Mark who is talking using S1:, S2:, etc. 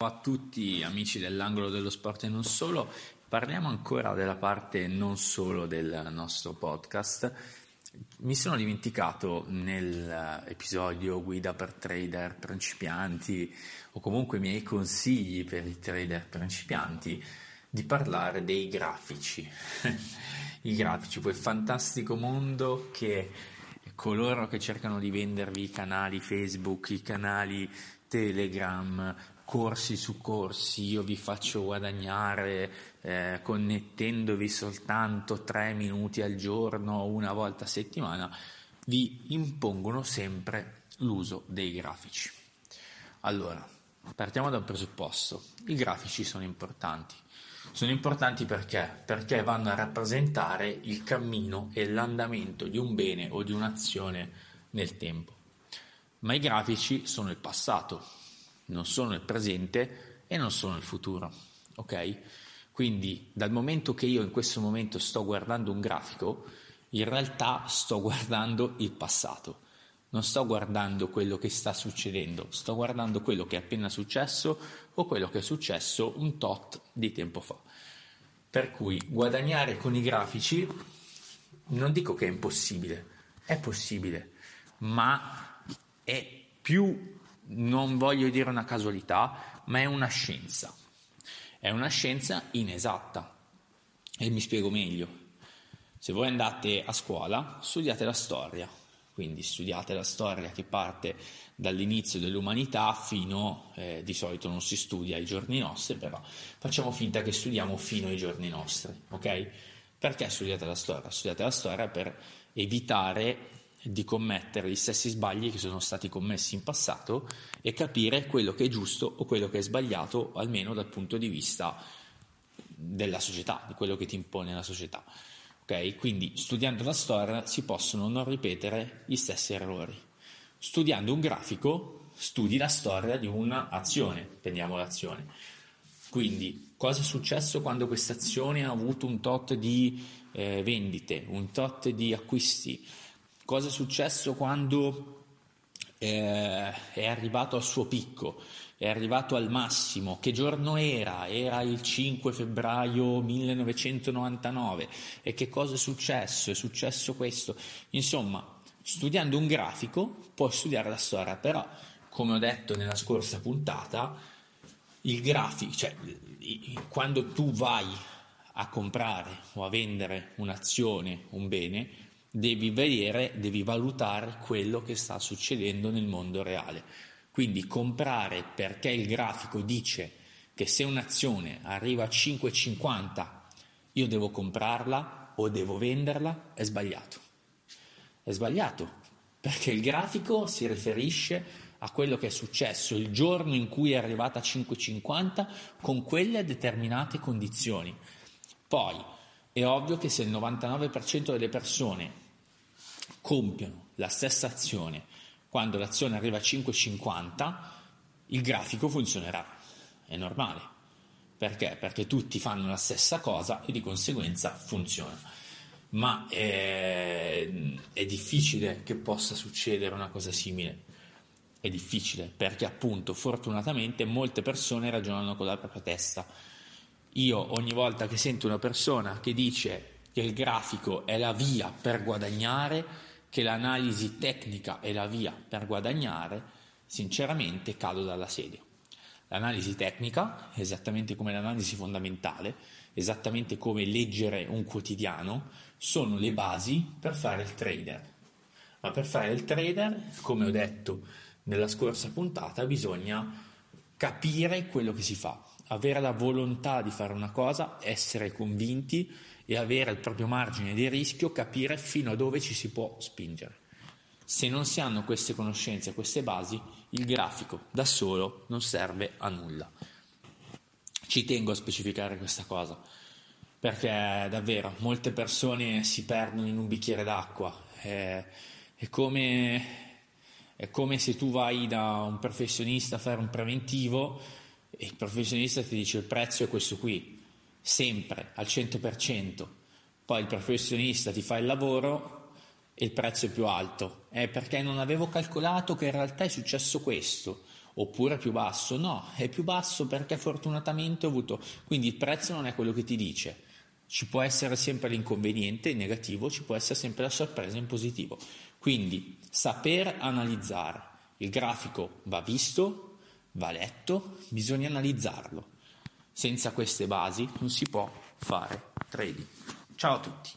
S1: A tutti amici dell'angolo dello sport e non solo, parliamo ancora della parte non solo del nostro podcast. Mi sono dimenticato nell'episodio guida per trader principianti o comunque i miei consigli per i trader principianti di parlare dei grafici. I grafici, quel fantastico mondo che coloro che cercano di vendervi i canali Facebook, i canali Telegram, corsi su corsi, io vi faccio guadagnare eh, connettendovi soltanto tre minuti al giorno, una volta a settimana, vi impongono sempre l'uso dei grafici. Allora, partiamo da un presupposto. I grafici sono importanti. Sono importanti perché? Perché vanno a rappresentare il cammino e l'andamento di un bene o di un'azione nel tempo. Ma i grafici sono il passato, non sono il presente e non sono il futuro. Ok? Quindi dal momento che io in questo momento sto guardando un grafico, in realtà sto guardando il passato. Non sto guardando quello che sta succedendo, sto guardando quello che è appena successo o quello che è successo un tot di tempo fa. Per cui guadagnare con i grafici non dico che è impossibile, è possibile, ma è più non voglio dire una casualità, ma è una scienza. È una scienza inesatta. E mi spiego meglio. Se voi andate a scuola, studiate la storia, quindi studiate la storia che parte dall'inizio dell'umanità fino, eh, di solito non si studia ai giorni nostri, però facciamo finta che studiamo fino ai giorni nostri, ok? Perché studiate la storia? Studiate la storia per evitare di commettere gli stessi sbagli che sono stati commessi in passato e capire quello che è giusto o quello che è sbagliato, almeno dal punto di vista della società, di quello che ti impone la società. Okay? Quindi studiando la storia si possono non ripetere gli stessi errori. Studiando un grafico studi la storia di un'azione, prendiamo l'azione. Quindi cosa è successo quando questa azione ha avuto un tot di eh, vendite, un tot di acquisti, Cosa è successo quando eh, è arrivato al suo picco, è arrivato al massimo? Che giorno era? Era il 5 febbraio 1999. E che cosa è successo? È successo questo. Insomma, studiando un grafico puoi studiare la storia, però, come ho detto nella scorsa puntata, il grafico, cioè quando tu vai a comprare o a vendere un'azione, un bene, devi vedere, devi valutare quello che sta succedendo nel mondo reale. Quindi comprare perché il grafico dice che se un'azione arriva a 5,50 io devo comprarla o devo venderla è sbagliato. È sbagliato perché il grafico si riferisce a quello che è successo il giorno in cui è arrivata a 5,50 con quelle determinate condizioni. Poi è ovvio che se il 99% delle persone compiono la stessa azione quando l'azione arriva a 5,50, il grafico funzionerà. È normale. Perché? Perché tutti fanno la stessa cosa e di conseguenza funziona. Ma è, è difficile che possa succedere una cosa simile. È difficile perché appunto fortunatamente molte persone ragionano con la propria testa. Io ogni volta che sento una persona che dice che il grafico è la via per guadagnare, che l'analisi tecnica è la via per guadagnare, sinceramente cado dalla sedia. L'analisi tecnica, esattamente come l'analisi fondamentale, esattamente come leggere un quotidiano, sono le basi per fare il trader. Ma per fare il trader, come ho detto nella scorsa puntata, bisogna capire quello che si fa, avere la volontà di fare una cosa, essere convinti e avere il proprio margine di rischio, capire fino a dove ci si può spingere. Se non si hanno queste conoscenze, queste basi, il grafico da solo non serve a nulla. Ci tengo a specificare questa cosa, perché davvero molte persone si perdono in un bicchiere d'acqua. È, è, come, è come se tu vai da un professionista a fare un preventivo il professionista ti dice il prezzo è questo qui, sempre al 100%, poi il professionista ti fa il lavoro e il prezzo è più alto, è perché non avevo calcolato che in realtà è successo questo, oppure più basso? No, è più basso perché fortunatamente ho avuto, quindi il prezzo non è quello che ti dice. Ci può essere sempre l'inconveniente in negativo, ci può essere sempre la sorpresa in positivo. Quindi saper analizzare. Il grafico va visto, va letto, bisogna analizzarlo. Senza queste basi non si può fare trading. Ciao a tutti.